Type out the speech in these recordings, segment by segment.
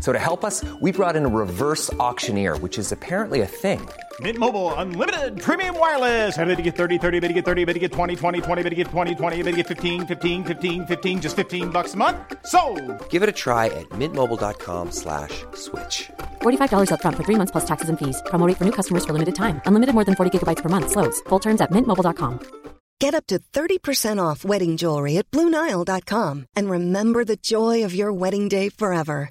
So to help us, we brought in a reverse auctioneer, which is apparently a thing. Mint Mobile unlimited premium wireless. Ready to get 30, 30, bit to get 30, bit to get 20, 20, 20, bit to get 20, 20, bit to get 15, 15, 15, 15 just 15 bucks a month. So, Give it a try at mintmobile.com slash switch. $45 upfront for three months plus taxes and fees. Promo rate for new customers for limited time. Unlimited more than 40 gigabytes per month. Slows. Full terms at mintmobile.com. Get up to 30% off wedding jewelry at BlueNile.com and remember the joy of your wedding day forever.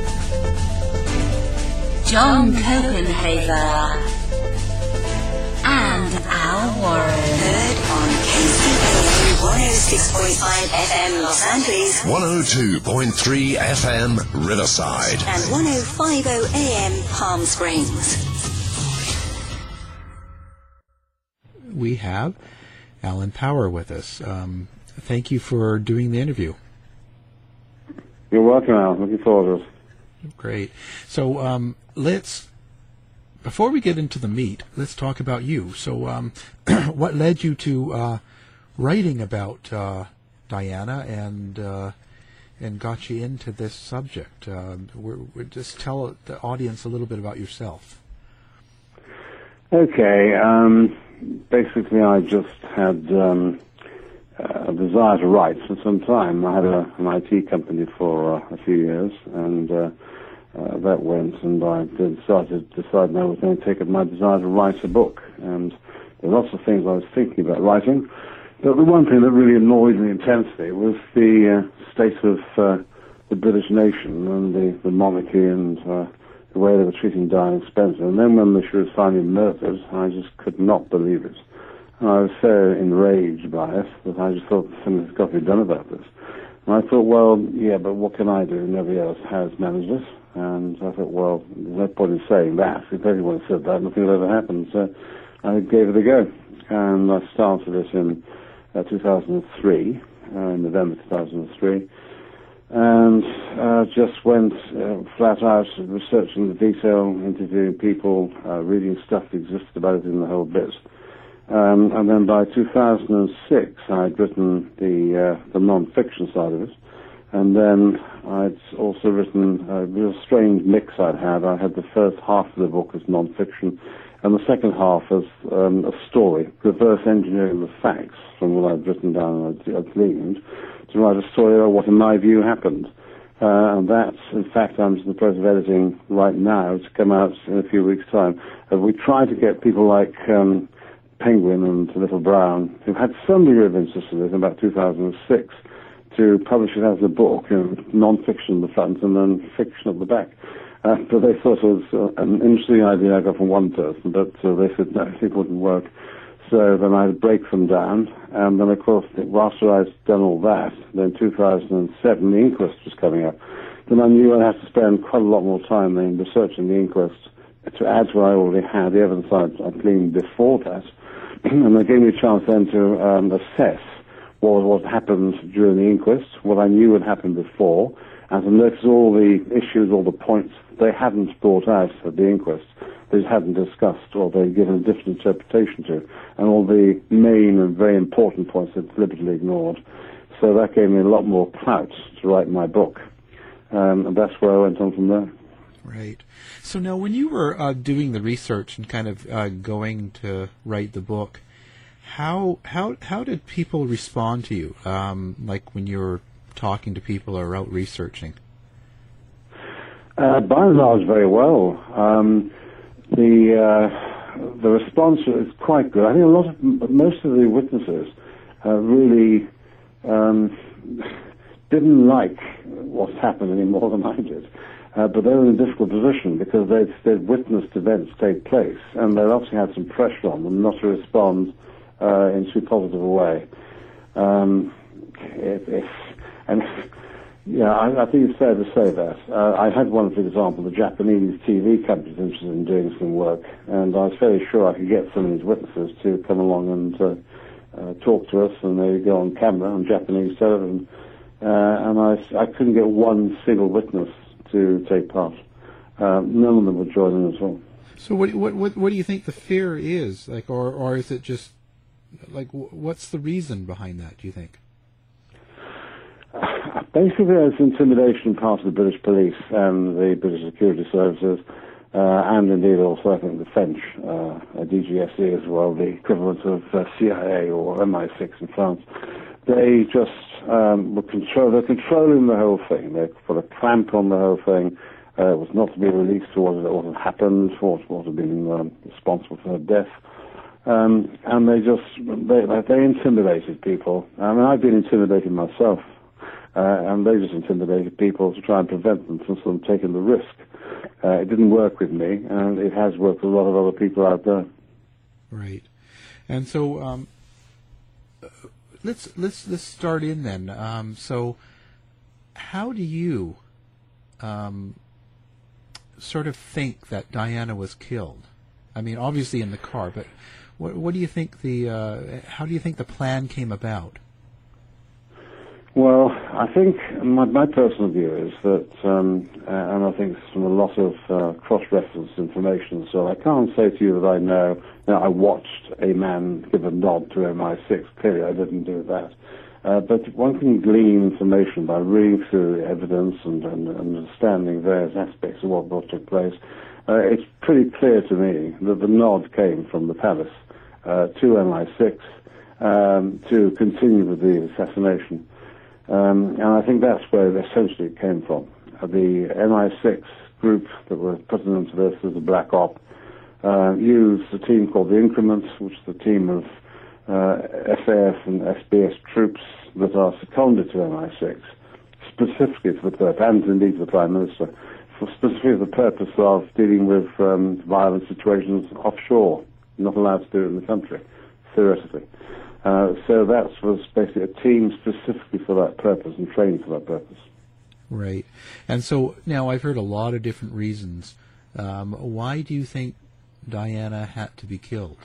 John Copenhaver, and Al Warren. Heard on KCAA 106.5 FM Los Angeles 102.3 FM Riverside. and 105.0 AM Palm Springs. we have Alan Power with us. Um, thank you for doing the interview. You're welcome, Al. Looking forward to it. Great. So um, let's, before we get into the meat, let's talk about you. So, um, what led you to uh, writing about uh, Diana and uh, and got you into this subject? Uh, we're, we're just tell the audience a little bit about yourself. Okay. Um, basically, I just had um, a desire to write for some time. I had a, an IT company for uh, a few years, and uh, that went, and I decided decided I was going to take up my desire to write a book. And there were lots of things I was thinking about writing, but the one thing that really annoyed me intensely was the uh, state of uh, the British nation and the, the monarchy and uh, the way they were treating Diana Spencer. And then when she was finally murdered, I just could not believe it. And I was so enraged by it that I just thought something's got to be done about this. And I thought, well, yeah, but what can I do? Nobody else has managed it. And I thought, well, no point in saying that. If everyone said that, nothing will ever happen. So I gave it a go. And I started it in uh, 2003, uh, in November 2003 and uh, just went uh, flat out researching the detail, interviewing people, uh, reading stuff that existed about it in the whole bit. Um, and then by 2006, I'd written the uh, the non-fiction side of it, and then I'd also written a real strange mix I'd had. I had the first half of the book as non-fiction, and the second half as um, a story, reverse engineering the facts from what I'd written down and I'd, I'd gleaned to write a story about what, in my view, happened. Uh, and that's, in fact, I'm in the process of editing right now to come out in a few weeks' time. Uh, we try to get people like um, Penguin and Little Brown, who had some degree of interest in this in about 2006, to publish it as a book, you know, non-fiction at the front and then fiction at the back. Uh, but they thought it was uh, an interesting idea I got from one person, but uh, they said no, it wouldn't work. So then I had to break them down, and then of course, after I'd done all that, then 2007 the inquest was coming up. Then I knew I'd have to spend quite a lot more time in researching the inquest to add to what I already had, the evidence I'd, I'd gleaned before that, and it gave me a chance then to um, assess what what happened during the inquest, what I knew had happened before, and to notice all the issues, all the points they hadn't brought out at the inquest they hadn't discussed or they'd given a different interpretation to, and all the main and very important points they'd deliberately ignored. So that gave me a lot more clout to write my book. Um, and that's where I went on from there. Right. So now, when you were uh, doing the research and kind of uh, going to write the book, how how how did people respond to you? Um, like when you were talking to people or out researching? Uh, by and large, very well. Um, the uh, the response is quite good. I think a lot of most of the witnesses uh, really um, didn't like what's happened any more than I did. Uh, but they're in a difficult position because they've, they'd witnessed events take place, and they've obviously had some pressure on them not to respond uh, in too positive a way. Um, if, if, and yeah, I, I, think it's fair to say that. Uh, I had one, for example, the Japanese TV company interested in doing some work, and I was fairly sure I could get some of these witnesses to come along and uh, uh, talk to us, and they go on camera on Japanese television. Uh, and I, I couldn't get one single witness to take part. Uh, none of them would join in at all. So what, what what what do you think the fear is like, or or is it just like what's the reason behind that? Do you think? Basically, it's intimidation part of the British police and the British security services, uh, and indeed also I think the French uh, DGSE as well, the equivalent of uh, CIA or MI6 in France. They just um, were control. They're controlling the whole thing. They put a clamp on the whole thing. Uh, it was not to be released to what, what had happened, what, what had been um, responsible for her death. Um, and they just they they intimidated people. I mean, I've been intimidated myself, uh, and they just intimidated people to try and prevent them from taking the risk. Uh, it didn't work with me, and it has worked with a lot of other people out there. Right, and so um, let's let's let's start in then. Um, so, how do you um, sort of think that Diana was killed? I mean, obviously in the car, but what, what do you think the uh, how do you think the plan came about? Well, I think my, my personal view is that, um, and I think it's from a lot of uh, cross-reference information, so I can't say to you that I know, know, I watched a man give a nod to MI6. Clearly, I didn't do that. Uh, but one can glean information by reading through the evidence and, and, and understanding various aspects of what, what took place. Uh, it's pretty clear to me that the nod came from the palace uh, to MI6 um, to continue with the assassination. Um, and I think that's where essentially it came from. Uh, the MI6 group that were putting into this as a black op uh, used a team called the Increments, which is a team of uh, SAS and SBS troops that are seconded to MI6, specifically for the purpose, and indeed the Prime Minister, for specifically the purpose of dealing with um, violent situations offshore, not allowed to do it in the country, theoretically. Uh, so that was basically a team specifically for that purpose and trained for that purpose. Right. And so now I've heard a lot of different reasons. Um, why do you think Diana had to be killed?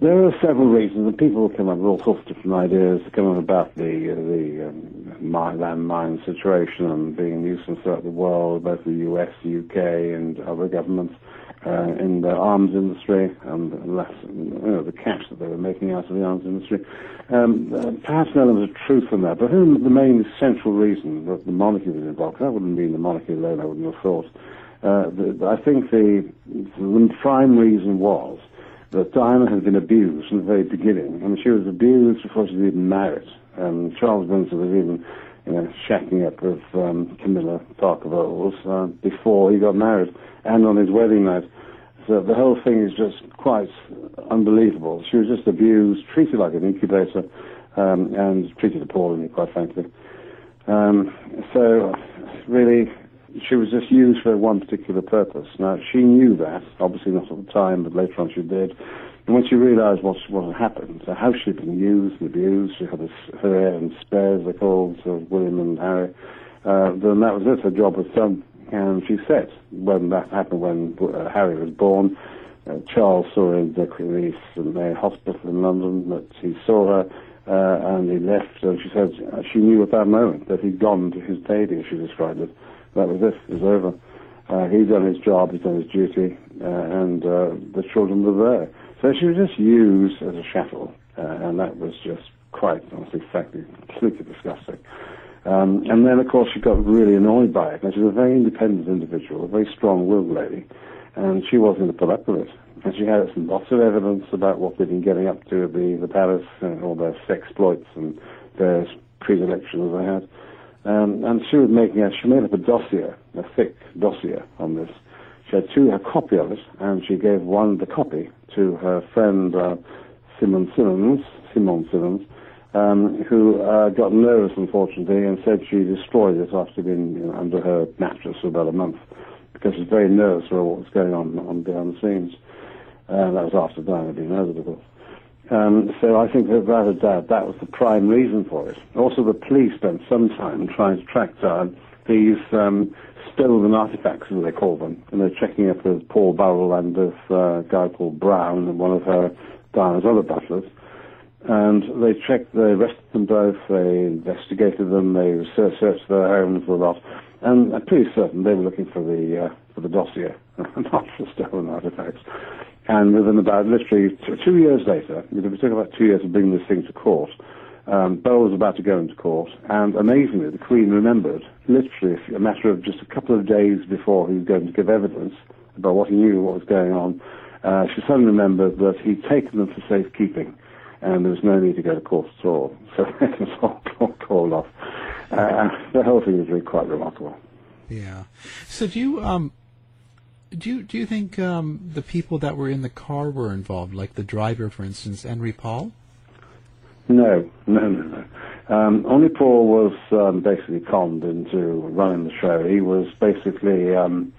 There are several reasons, and people come up with all sorts of different ideas come up about the uh, the um, mine, land mine situation and being a nuisance throughout the world, both the US, the UK, and other governments uh, in the arms industry and less, you know, the cash that they were making out of the arms industry. Um, uh, perhaps an element of truth in that, but who the main central reason that the monarchy was involved, that wouldn't mean the monarchy alone, I wouldn't have thought. Uh, the, I think the, the prime reason was that Diana had been abused from the very beginning. I mean, she was abused before she was even married. Um, Charles Windsor was even you know, shacking up with um, Camilla Parker Bowles uh, before he got married and on his wedding night. So the whole thing is just quite unbelievable. She was just abused, treated like an incubator, um, and treated appallingly, quite frankly. Um, so really, she was just used for one particular purpose. Now, she knew that, obviously not at the time, but later on she did. And when she realized what, what had happened, so how she'd been used and abused, she had her and spares, they called, so William and Harry, uh, then that was it, her job was done. And she said, when that happened, when uh, Harry was born, uh, Charles saw her in the Queen and Hospital in London, that he saw her, uh, and he left, and she said uh, she knew at that moment that he'd gone to his baby, as she described it. That was it, it was over. Uh, he'd done his job, he'd done his duty, uh, and uh, the children were there. So she was just used as a chattel, uh, and that was just quite, honestly, frankly, completely disgusting. Um, and then, of course, she got really annoyed by it. And she's a very independent individual, a very strong-willed lady, and she wasn't going to put up with it. And she had lots of evidence about what they'd been getting up to at the, the palace, and all their exploits and various predilections they had. Um, and she was making a, she made up a dossier, a thick dossier on this. She had two, a copy of it, and she gave one, the copy, to her friend uh, Simone Simmons, Simone Simmons, um, who uh, got nervous, unfortunately, and said she destroyed it after being you know, under her mattress for about a month because she was very nervous about what was going on, on behind the scenes. Uh, that was after Diana had murdered, of course. Um, so I think that without a doubt that was the prime reason for it. Also, the police spent some time trying to track down these um, stolen artifacts, as they call them, and they're checking up with Paul Burrell and this uh, guy called Brown, and one of her Diana's other butlers. And they checked, they arrested them both, they investigated them, they searched their homes a lot, and I'm pretty certain they were looking for the uh, for the dossier, not for stolen artifacts. And within about literally two years later, it took about two years to bring this thing to court. Um, Burrell was about to go into court, and amazingly, the Queen remembered, literally a matter of just a couple of days before he was going to give evidence about what he knew, what was going on. Uh, she suddenly remembered that he'd taken them for safekeeping, and there was no need to go to court at all. So it was all, all called off. Uh, the whole thing was really quite remarkable. Yeah. So do you um do you do you think um, the people that were in the car were involved, like the driver, for instance, Henri Paul? No, no, no, no. Um, Henri Paul was um, basically conned into running the show. He was basically um,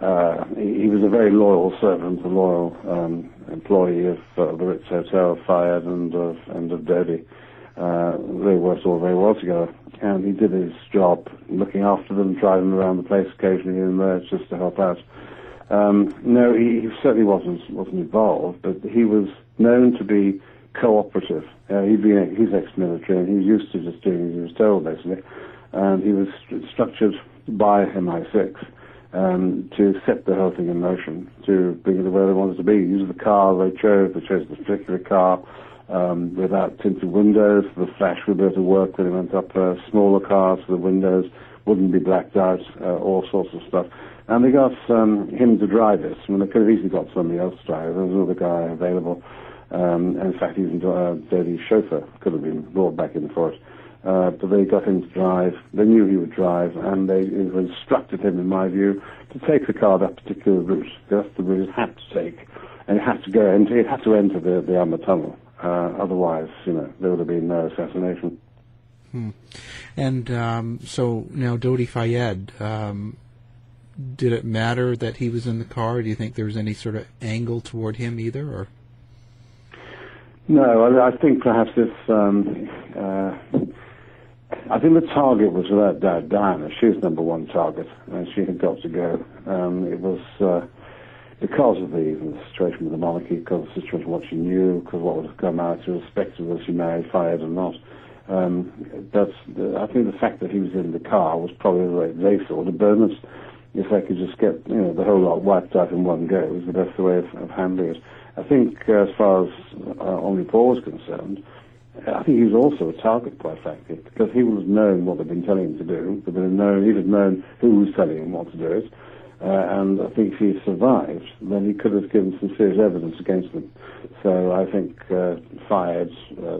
uh, he, he was a very loyal servant, a loyal um, employee of uh, the Ritz Hotel, Fayed, and of and of Dodi. Uh, they worked all very well together, and he did his job, looking after them, driving around the place occasionally and there, just to help out. Um, no, he, he certainly wasn't wasn't involved, but he was known to be cooperative. Uh, he'd been he's ex-military and he was used to just doing was told, basically. And he was st- structured by MI6 um, to set the whole thing in motion, to bring it to where they wanted to be. Use the car they chose. They chose this particular car um, without tinted windows. The flash would be able to work when it went up. Uh, smaller cars, so the windows wouldn't be blacked out. Uh, all sorts of stuff. And they got um, him to drive it. I mean, they could have easily got somebody else to drive. There was another guy available. Um, and in fact, even uh, chauffeur could have been brought back in for it. Uh, but they got him to drive. They knew he would drive, and they instructed him, in my view, to take the car that particular route. That's the route it had to take, and it had to go into it had to enter the the Alma Tunnel. Uh, otherwise, you know, there would have been no assassination. Hmm. And um, so now Dodi Fayed, um, did it matter that he was in the car? Do you think there was any sort of angle toward him either, or? No, I, I think perhaps if um, uh, I think the target was without doubt Diana. She was number one target, and she had got to go. Um, it was uh, because of the, the situation with the monarchy, because of the situation what she knew, because what would have come out, irrespective of whether she married, Fayed or not. Um, that's the, I think the fact that he was in the car was probably the way they saw the Berners. If I could just get you know the whole lot wiped out in one go, was the best way of, of handling it. I think uh, as far as uh, Henri Paul was concerned, I think he was also a target, quite frankly, because he would have known what they'd been telling him to do. They'd known, he'd have known who was telling him what to do it. Uh, and I think if he survived, then he could have given some serious evidence against them. So I think uh, Fayed, uh,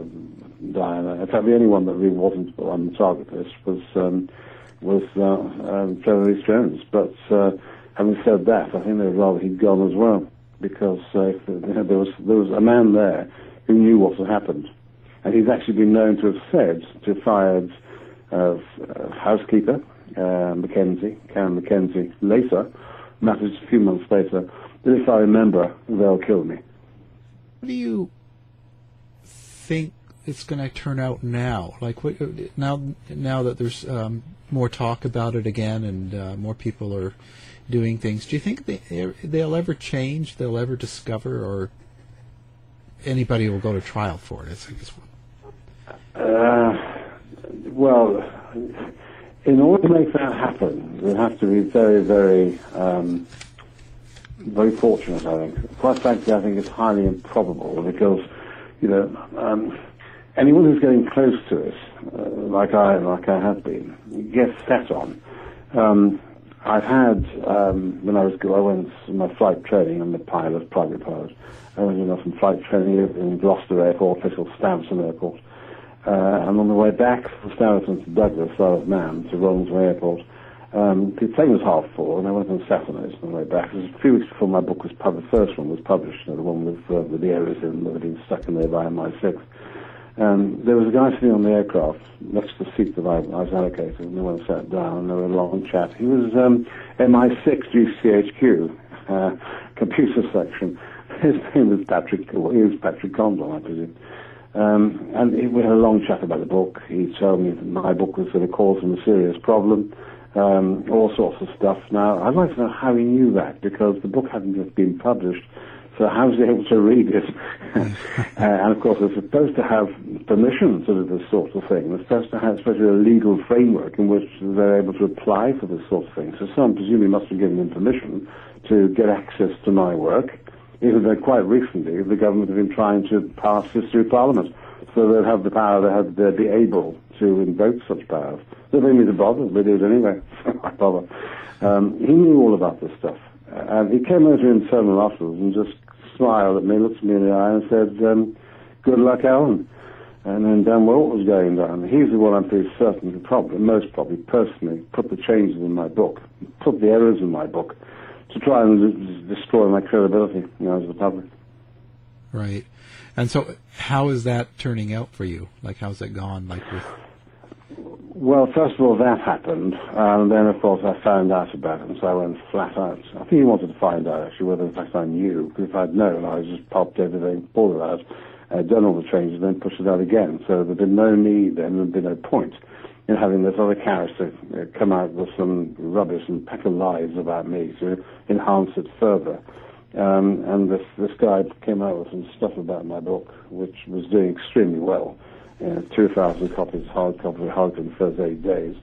Diana, in fact, the only one that really wasn't on the target list was um, was uh, um, Trevor Jones. But uh, having said that, I think they'd rather he'd gone as well because uh, there was there was a man there who knew what had happened, and he's actually been known to have said to Fayed's uh, housekeeper, uh, Mackenzie, Karen Mackenzie, later, matters a few months later, that if I remember, they'll kill me. What do you think it's going to turn out now? Like what, now, now that there's um, more talk about it again, and uh, more people are doing things. Do you think they they'll ever change? They'll ever discover, or anybody will go to trial for it? I guess. Uh, well, in order to make that happen, they have to be very, very, um, very fortunate. I think. Quite frankly, I think it's highly improbable because, you know, um, anyone who's getting close to it, uh, like I like I have been, gets set on. Um, I've had um, when I was I went my flight training. I'm a pilot, private pilot. I went on some flight training in Gloucester Airport, called Staverton Airport. Uh, and on the way back from Staverton to Douglas, Isle of Man, to Ronaldsway Airport, um, the plane was half full, and I went on Saturdays on the way back. It was a few weeks before my book was published. The first one was published, you know, the one with, uh, the areas in that had been stuck in there by MI6. Um, there was a guy sitting on the aircraft next to the seat that I, I was allocated, and we went sat down, there was a long chat. He was um, MI6 GCHQ, uh, computer section. His name was Patrick, well, he was Patrick Condon, I presume. Um, and we had a long chat about the book. He told me that my book was going to cause him a serious problem, um, all sorts of stuff. Now, I'd like to know how he knew that, because the book hadn't just been published. So how was he able to read it? uh, and of course, they're supposed to have permission to do this sort of thing. They're supposed to have especially a legal framework in which they're able to apply for this sort of thing. So someone presumably must have given him permission to get access to my work even though quite recently the government have been trying to pass this through Parliament. So they'll have the power, they have, they'll be able to invoke such powers. They don't need to bother, they do it anyway. Why bother? Um, he knew all about this stuff. And he came over in terminal afterwards and just smiled at me, looked me in the eye and said, um, good luck, Alan. And then where what was going down, he's the one I'm pretty certain probably, most probably personally, put the changes in my book, put the errors in my book, to try and destroy my credibility, you know, as the public. Right. And so, how is that turning out for you? Like, how's it gone? Like with. Well, first of all, that happened, and then of course I found out about it, and so I went flat out. I think he wanted to find out actually whether in fact I knew, because if I'd known, I would just popped everything, pulled it out, uh, done all the changes, and then pushed it out again. So there'd been no need, then there'd been no point in having this other character uh, come out with some rubbish and pack of lies about me to enhance it further. Um, and this this guy came out with some stuff about my book, which was doing extremely well. Uh, 2,000 copies, hard copy, hard the first eight days.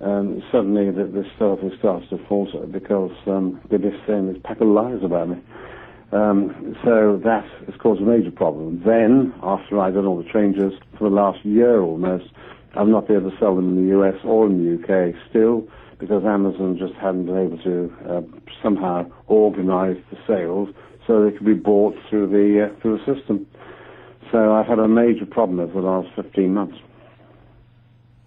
And suddenly the, this stuff is starts to falter because um, they're just saying this pack of lies about me. Um, so that has caused a major problem. Then, after I'd done all the changes for the last year almost, I've not been able to sell them in the US or in the UK still because Amazon just hadn't been able to uh, somehow organize the sales so they could be bought through the uh, through the system. So I've had a major problem over the last 15 months.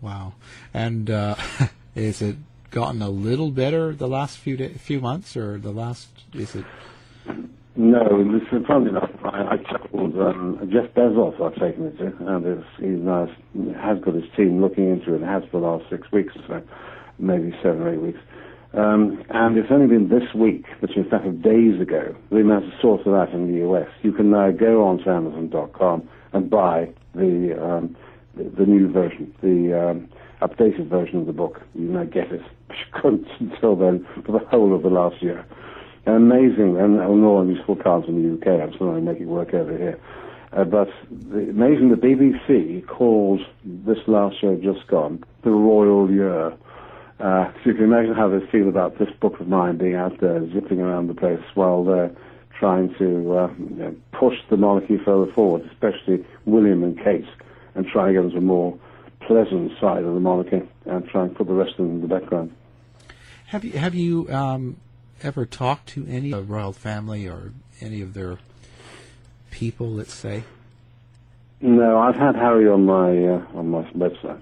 Wow. And uh, is it gotten a little better the last few day, few months, or the last? Is it? No, this funny enough, I, I chuckled. Um, Jeff Bezos, I've taken it to, and he's now has got his team looking into it, and has for the last six weeks or so, maybe seven or eight weeks. Um, and it's only been this week, which in fact of days ago, we managed to sort it out in the US. You can now go on to Amazon.com and buy the um, the, the, new version, the um, updated version of the book. You now get it. You couldn't until then for the whole of the last year amazing, and no unuseful cards in the UK. I'm still to make it work over here. Uh, but the, amazing, the BBC called this last year just gone the Royal Year. Uh, so you can imagine how they feel about this book of mine being out there zipping around the place while they're trying to uh, you know, push the monarchy further forward, especially William and Kate, and try to get them to a more pleasant side of the monarchy and try and put the rest of them in the background. Have you have you um, ever talked to any of the royal family or any of their people, let's say? No, I've had Harry on my uh, on my website.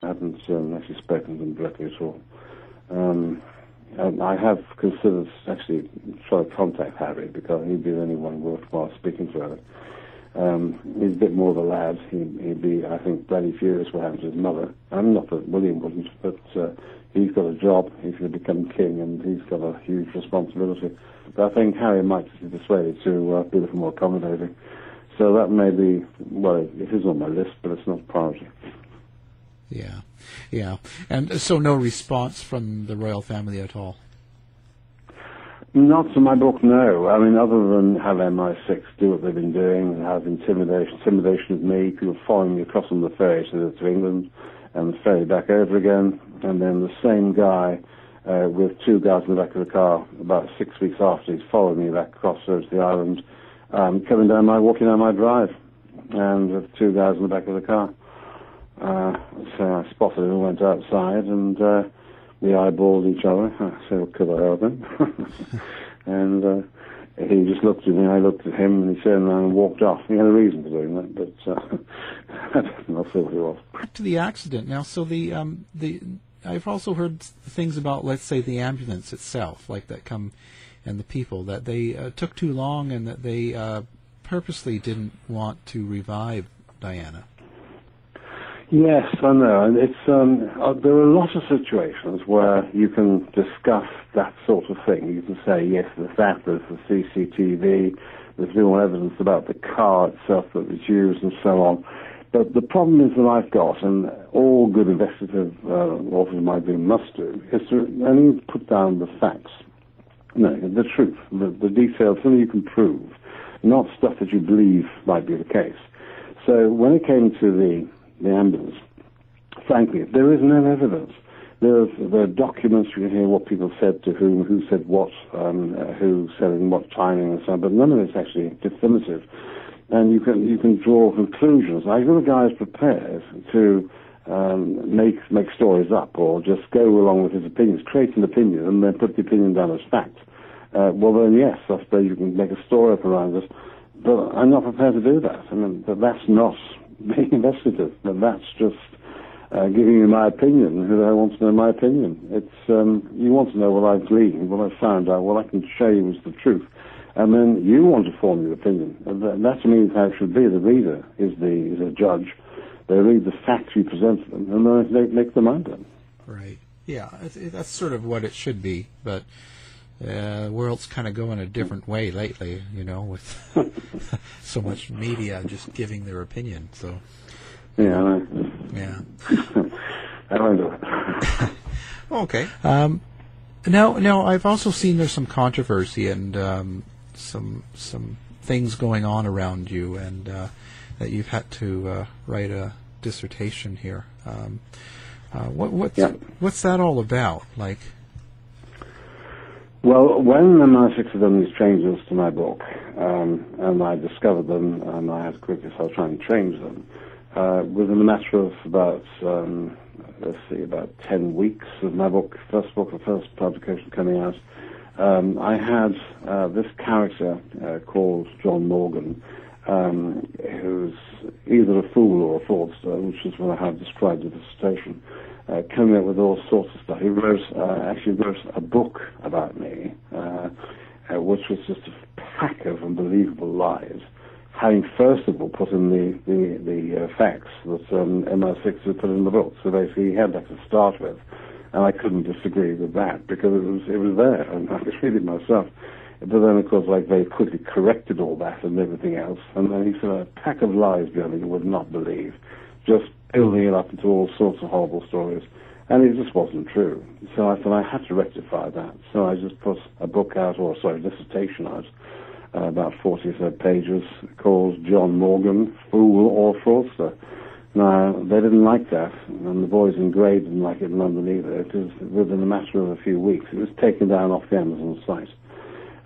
I haven't um, actually spoken to them directly at all. Um, I have considered actually trying to contact Harry because he'd be the only one worthwhile speaking to. Um, he's a bit more of a lad. He, would be, I think, bloody furious what happened to his mother. I'm not that William wouldn't, but uh, he's got a job. He's going to become king, and he's got a huge responsibility. But I think Harry might just be persuaded to uh, be a little more accommodating. So that may be, well, it is on my list, but it's not priority. Yeah, yeah. And so no response from the royal family at all? Not to my book, no. I mean, other than have MI6 do what they've been doing and have intimidation, intimidation of me, people following me across on the ferry to, to England and the ferry back over again, and then the same guy uh, with two guys in the back of the car about six weeks after he's followed me back across over to the island, um, coming down my, walking down my drive, and with two guys in the back of the car. Uh, so I spotted him and went outside and uh, we eyeballed each other. I said, what could I help him? and uh, he just looked at me, I looked at him, and he turned around and walked off. He had a reason for doing that, but uh, I don't know what it was. Back to the accident. Now, so the um, the I've also heard things about, let's say, the ambulance itself, like that come and the people that they uh, took too long and that they uh, purposely didn't want to revive Diana. Yes, I know, and it's um, uh, there are a lot of situations where you can discuss that sort of thing. You can say, yes, there's that, there's the CCTV, there's no evidence about the car itself that was used, and so on. But the problem is that I've got, and all good investigative uh, authors might do must do, is to only put down the facts, no, the truth, the, the details, something you can prove, not stuff that you believe might be the case. So when it came to the the ambulance. Frankly, there is no evidence. There's, there are documents, you can hear what people said to whom, who said what, um, uh, who said in what timing and so on, but none of it's actually definitive. And you can, you can draw conclusions. I think the guy is prepared to um, make, make stories up or just go along with his opinions, create an opinion and then put the opinion down as fact. Uh, well then yes, I suppose you can make a story up around it, but I'm not prepared to do that. I mean, that's not being investigative, but that's just uh, giving you my opinion. Who I want to know my opinion? It's um, you want to know what I've gleaned, what I've found out, what I can show you is the truth, and then you want to form your opinion. And that, that to me is how it should be. The reader is the is a judge. They read the facts you present to them, and then they make their mind up. Right. Yeah, that's sort of what it should be, but uh, the world's kind of going a different way lately, you know, with so much media just giving their opinion. So, yeah, I yeah. I don't know. okay. Um, now, now I've also seen there's some controversy and um, some some things going on around you, and uh, that you've had to uh, write a dissertation here. Um, uh, what, what's yeah. what's that all about? Like, well, when MI6 had done these changes to my book, um, and I discovered them, and I had to quickly start trying to change them, uh, within a matter of about, um, let's see, about 10 weeks of my book, first book, the first publication coming out, um, I had uh, this character uh, called John Morgan um, who's either a fool or a fraudster, which is what I have described the dissertation, uh, coming up with all sorts of stuff. He wrote, uh, actually wrote a book about me, uh, uh, which was just a pack of unbelievable lies, having first of all put in the, the, the uh, facts that um, MI6 had put in the book. So basically he had that to start with, and I couldn't disagree with that because it was, it was there, and I could read it myself. But then, of course, like very quickly corrected all that and everything else. And then he said a pack of lies, Billy, you would not believe, just building it up into all sorts of horrible stories. And it just wasn't true. So I thought I had to rectify that. So I just put a book out, or sorry, a dissertation out, uh, about 40 or so pages, called John Morgan, Fool or Fraudster. Now, they didn't like that, and the boys in grade didn't like it in London either. It was within a matter of a few weeks. It was taken down off the Amazon site.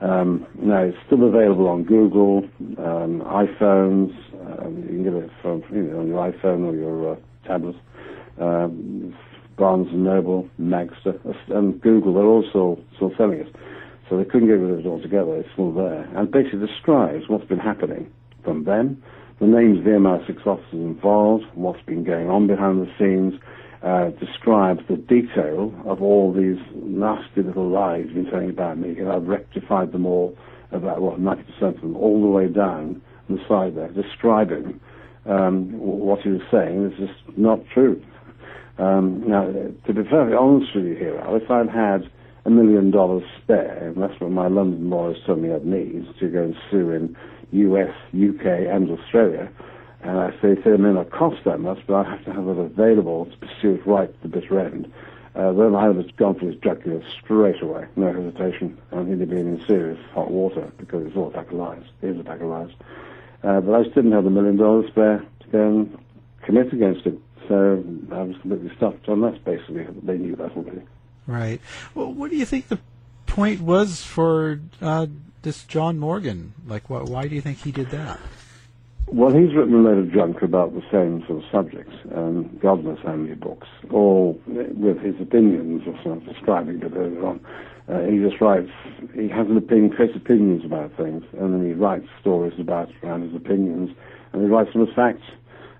Um, now, it's still available on Google, um, iPhones. Um, you can get it from you know, on your iPhone or your uh, tablet. Um, Barnes and Noble, Magster, and Google. They're also still selling it. So they couldn't get rid of it altogether. It's still there, and basically describes what's been happening from them, the names of the MI6 officers involved, what's been going on behind the scenes, uh, describes the detail of all these nasty little lies you've been telling about me, and I've rectified them all, about what 90% of them, all the way down the side there, describing um, what he was saying is just not true. Um, now, to be very honest with you here, if I'd had a million dollars spare, and that's what my London lawyers told me I'd need to go and sue in US, UK, and Australia, and I say, say it may not cost that much, but I have to have it available to pursue it right to the bitter end. Uh, then I would have gone for his jugular straight away, no hesitation, and he'd have been in serious hot water because it's all a pack of lies. It is a pack of lies. Uh, but I just didn't have the million dollars spare to go and commit against it. So I was completely stuffed, and that's basically they knew that already. Right. Well, what do you think the point was for uh, this John Morgan? Like, wh- why do you think he did that? Well, he's written a load of junk about the same sort of subjects, um, God knows how many books, all with his opinions or sort of describing it earlier on. Uh, he just writes, he has an opinion, creates opinions about things, and then he writes stories about around his opinions, and he writes them as facts.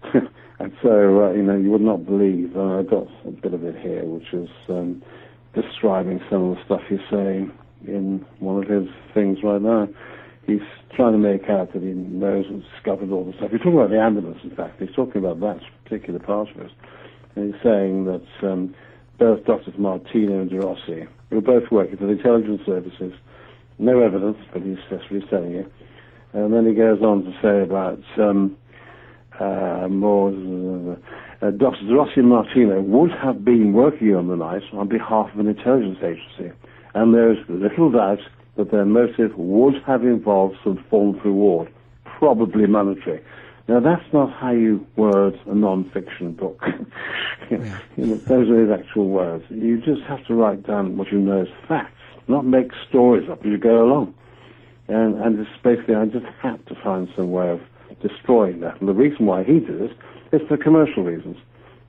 and so, uh, you know, you would not believe, uh, I've got a bit of it here, which is um, describing some of the stuff he's saying in one of his things right now. He's trying to make out that he knows and discovered all the stuff. He's talking about the ambulance, in fact. He's talking about that particular part of it. And he's saying that um, both Drs. Martino and De Rossi, who were both working for the intelligence services, no evidence, but he's, that's what he's telling you. And then he goes on to say about um, uh, more. Uh, Dr. De Rossi and Martino would have been working on the night on behalf of an intelligence agency, and there's little doubt that their motive would have involved some form of reward, probably monetary. Now, that's not how you word a non-fiction book. You know, those are his actual words. You just have to write down what you know as facts, not make stories up as you go along. And, and it's basically, I just had to find some way of destroying that. And the reason why he did it is for commercial reasons,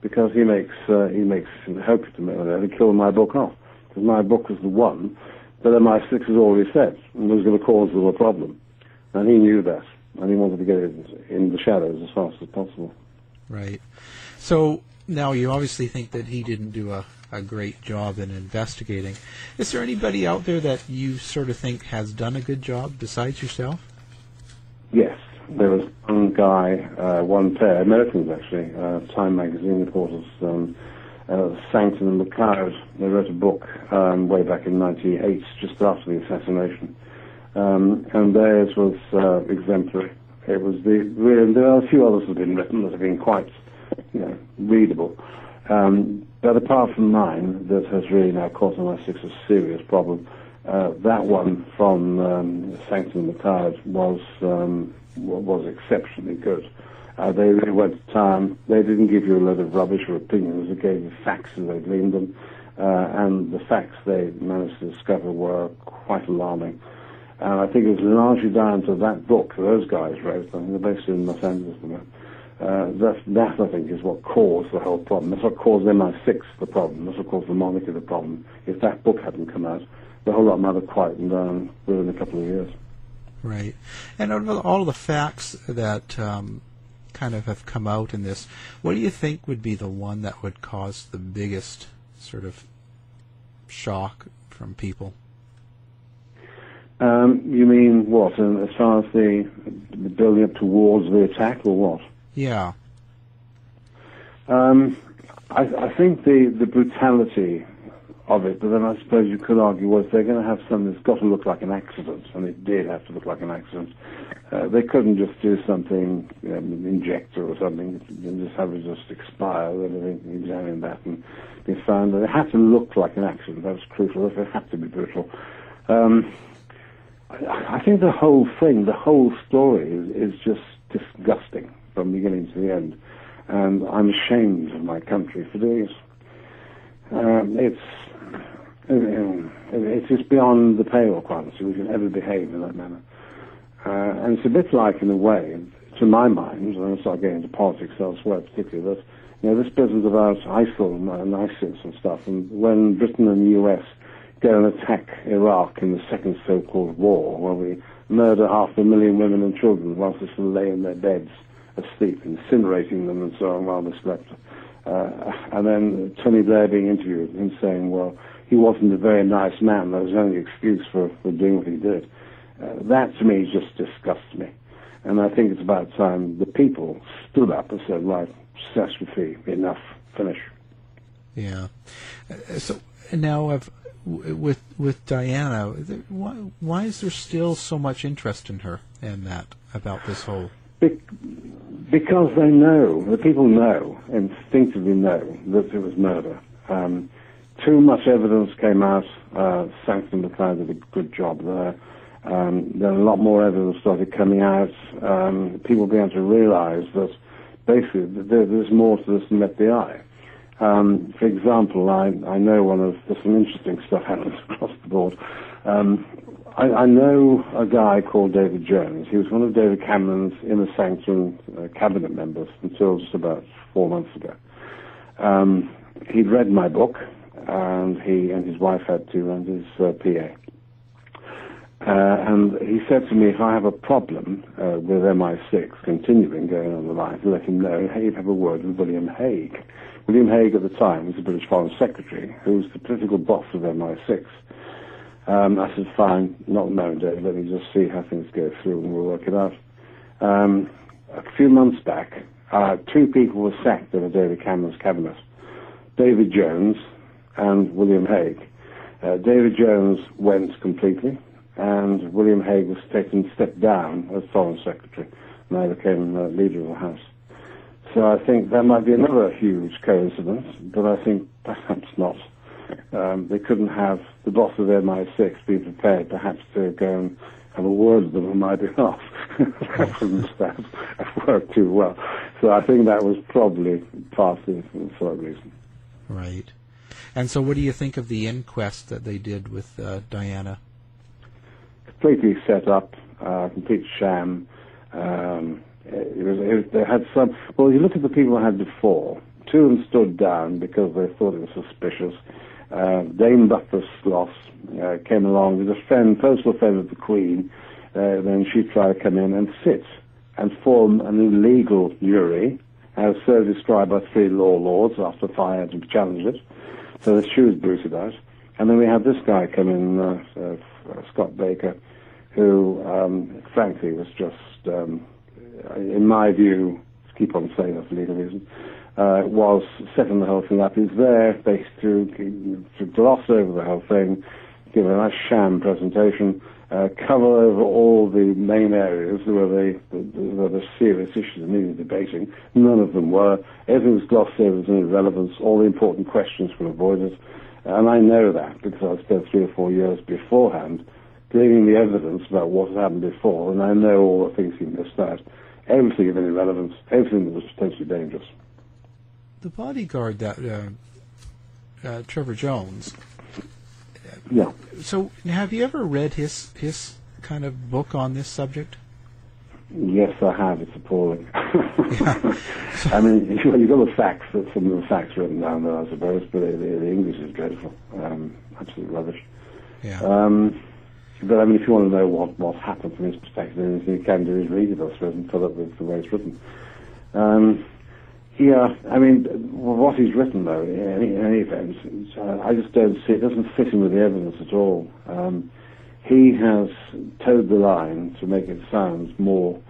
because he makes uh, he makes hope to that he my book off. Because my book was the one that MI6 has already said was going to cause them a problem, and he knew that, and he wanted to get it in the shadows as fast as possible. Right. So now you obviously think that he didn't do a, a great job in investigating. Is there anybody out there that you sort of think has done a good job besides yourself? Yes, there was one guy, uh, one pair, Americans actually, uh, Time magazine reporters, um, uh, Sancton and MacLeod. They wrote a book um, way back in '98, just after the assassination, um, and theirs was uh, exemplary. It was the there are a few others that have been written that have been quite, you know, readable. Um, but apart from mine, that has really now caused MI6 a serious problem. Uh, that one from um, Sancton and MacLeod was um, was exceptionally good. Uh, they really went to town. They didn't give you a lot of rubbish or opinions. They gave you facts as they gleaned them. Uh, and the facts they managed to discover were quite alarming. And I think it was largely down to that book those guys wrote. I think they're based in Los Angeles. Uh, that, that, I think, is what caused the whole problem. That's what caused MI6 the problem. That's what caused the monarchy the problem. If that book hadn't come out, the whole lot might have quietened down within a couple of years. Right. And all the facts that um, kind of have come out in this, what do you think would be the one that would cause the biggest sort of shock from people? Um, you mean what? And as far as the, the building up towards the attack, or what? Yeah. Um, I, I think the, the brutality of it, but then I suppose you could argue, well, if they're going to have something that's got to look like an accident, and it did have to look like an accident, uh, they couldn't just do something, you know, an injector or something, and just have it just expire, they examine that and be found. That it had to look like an accident, that was crucial, it had to be brutal. Um, I, I think the whole thing, the whole story is, is just disgusting from beginning to the end, and I'm ashamed of my country for doing it. Um, it's it's just beyond the pale, quite honestly. We can ever behave in that manner. Uh, and it's a bit like, in a way, to my mind, and I start getting into politics elsewhere particularly, that you know, this business about ISIL and ISIS and stuff, and when Britain and the US go and attack Iraq in the second so-called war, where we murder half a million women and children whilst they still lay in their beds asleep, incinerating them and so on while they slept. Uh, and then Tony Blair being interviewed and saying, well, he wasn't a very nice man. That was the only excuse for, for doing what he did. Uh, that to me just disgusts me. And I think it's about time the people stood up and said, right, catastrophe, enough, finish. Yeah. Uh, so now I've, with with Diana, why, why is there still so much interest in her and that about this whole? Be- because they know, the people know, instinctively know that it was murder. Um, too much evidence came out. Uh, Sanctum MacLeod did a good job there. Um, then a lot more evidence started coming out. Um, people began to realize that basically there, there's more to this than met the eye. Um, for example, I, I know one of there's some interesting stuff happens across the board. Um, I, I know a guy called David Jones. He was one of David Cameron's inner sanctum uh, cabinet members until just about four months ago. Um, he'd read my book, and he and his wife had to, and his uh, PA. Uh, and he said to me, if I have a problem uh, with MI6 continuing going on the line, to let him know, hey, have a word with William Hague. William Hague at the time was the British Foreign Secretary, who was the political boss of MI6. Um, I said, fine, not known, Dave, let me just see how things go through and we'll work it out. Um, a few months back, uh, two people were sacked in David Cameron's cabinet. David Jones and William Hague. Uh, David Jones went completely, and William Hague was taken step down as Foreign Secretary, and I became uh, leader of the House. So I think that might be another huge coincidence, but I think perhaps not. Um, they couldn't have the boss of MI6 be prepared perhaps to go and have a word with them on my behalf. that wouldn't have, have worked too well. So I think that was probably partly for that reason. Right. And so, what do you think of the inquest that they did with uh, Diana? Completely set up, uh, complete sham. Um, it was, it they had some. Well, you look at the people I had before. Two of them stood down because they thought it was suspicious. Uh, Dame Butler Sloss uh, came along with a friend, personal friend of the Queen. Uh, then she tried to come in and sit and form an illegal jury, as so described by three law lords after fire to challenge it. So the shoe was bruited out. And then we had this guy come in, uh, uh, Scott Baker, who, um, frankly, was just, um, in my view, keep on saying that for legal reasons, uh, was setting the whole thing up. He's there basically to, to gloss over the whole thing, give a nice sham presentation, uh, cover over all the main areas where the, where the serious issues that needed debating. None of them were. Everything was glossed over as an irrelevance. All the important questions were avoided. And I know that because I spent three or four years beforehand gleaning the evidence about what had happened before, and I know all the things he missed out. Everything of any relevance, everything that was potentially dangerous. The bodyguard that uh, uh, Trevor Jones. Yeah. So, have you ever read his his kind of book on this subject? Yes, I have. It's appalling. I mean, you've got the facts, some of the facts written down there, I suppose, but the, the English is dreadful. Um, absolute rubbish. Yeah. Um, but I mean, if you want to know what, what's happened from his perspective, anything you can do is read it, I suppose, and fill up with the way it's written. Um, yeah, I mean, what he's written, though, in any, in any event, I just don't see it doesn't fit in with the evidence at all. Um, he has towed the line to make it sound more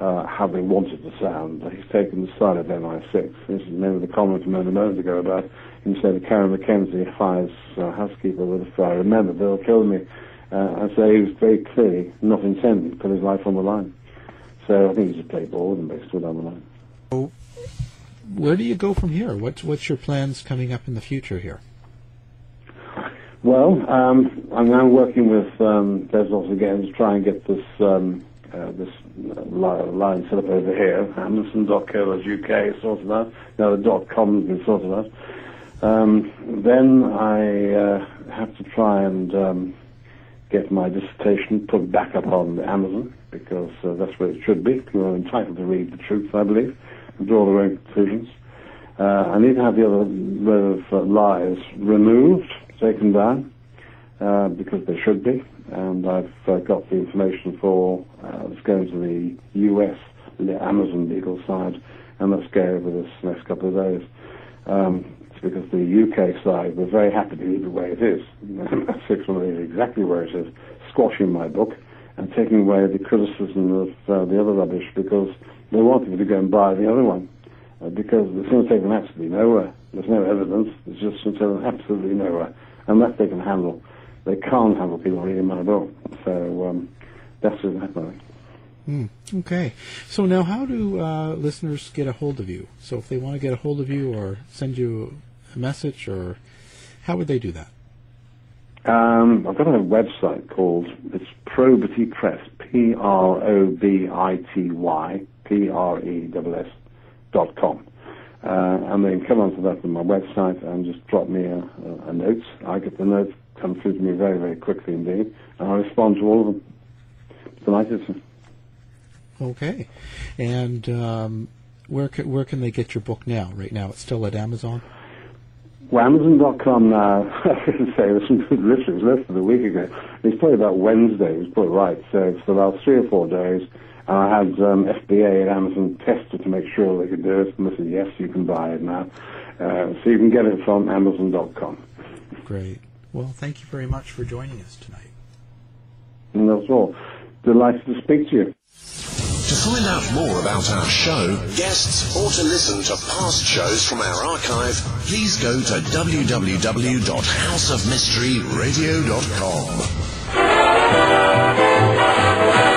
uh, how they wanted to sound. He's taken the side of MI6. This is remember the comment a moment ago about instead of Karen McKenzie fires uh, housekeeper with a fire. Remember, they'll kill me. Uh, and so he was very clearly not intending to put his life on the line. So I think he's just played ball with them basically down the line. Where do you go from here? What's what's your plans coming up in the future here? Well, um, I'm now working with um, again to try and get this um, uh, this line set up over here. Amazon.co.uk sorted out. Now the dot com has been sorted out. Um, then I uh, have to try and um, get my dissertation put back up on Amazon because uh, that's where it should be. Are entitled to read the truth, I believe, draw their own conclusions. Uh, I need to have the other row of uh, lies removed, taken down, uh, because they should be. And I've uh, got the information for uh, it's going to the US, the Amazon legal side, and let's go over this next couple of days. Um, because the UK side were very happy to leave it the way it is. Six one is exactly where it is, squashing my book and taking away the criticism of uh, the other rubbish because they wanted me to go and buy the other one. Uh, because it's going to take them absolutely nowhere. There's no evidence. It's just going to take them absolutely nowhere. Unless they can handle, they can't handle people reading my book. So um, that's what's happening. Mm, okay. So now, how do uh, listeners get a hold of you? So if they want to get a hold of you or send you a message, or how would they do that? Um, I've got a website called it's Probity Press, P R O B I T Y P R E S S dot com, uh, and they can come onto that on my website and just drop me a, a, a note. I get the notes come through to me very very quickly indeed, and I respond to all of them. Delighted. Okay, and um, where can, where can they get your book now? Right now, it's still at Amazon. Well, Amazon.com now, I can say, this was less than a week ago. It's probably about Wednesday, it was put right. So for the last three or four days, and I had um, FBA at Amazon tested to make sure they could do it, and they said, yes, you can buy it now. Uh, so you can get it from Amazon.com. Great. Well, thank you very much for joining us tonight. And that's all. Delighted to speak to you. To find out more about our show, guests, or to listen to past shows from our archive, please go to www.houseofmysteryradio.com.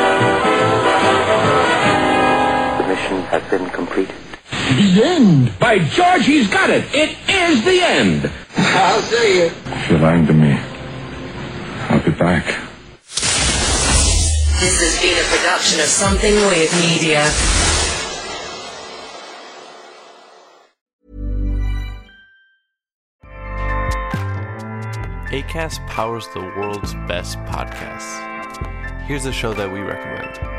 mission has been completed. The end! By George, he's got it! It is the end! I'll see you. If you're lying to me, I'll be back. This has been a production of Something Weird Media. ACAST powers the world's best podcasts. Here's a show that we recommend.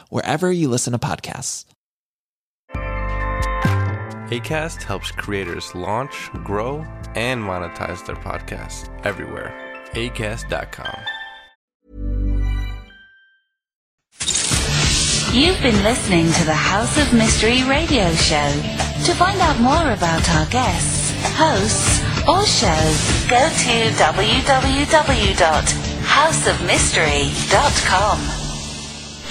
wherever you listen to podcasts. ACAST helps creators launch, grow, and monetize their podcasts everywhere. ACAST.com. You've been listening to the House of Mystery radio show. To find out more about our guests, hosts, or shows, go to www.houseofmystery.com.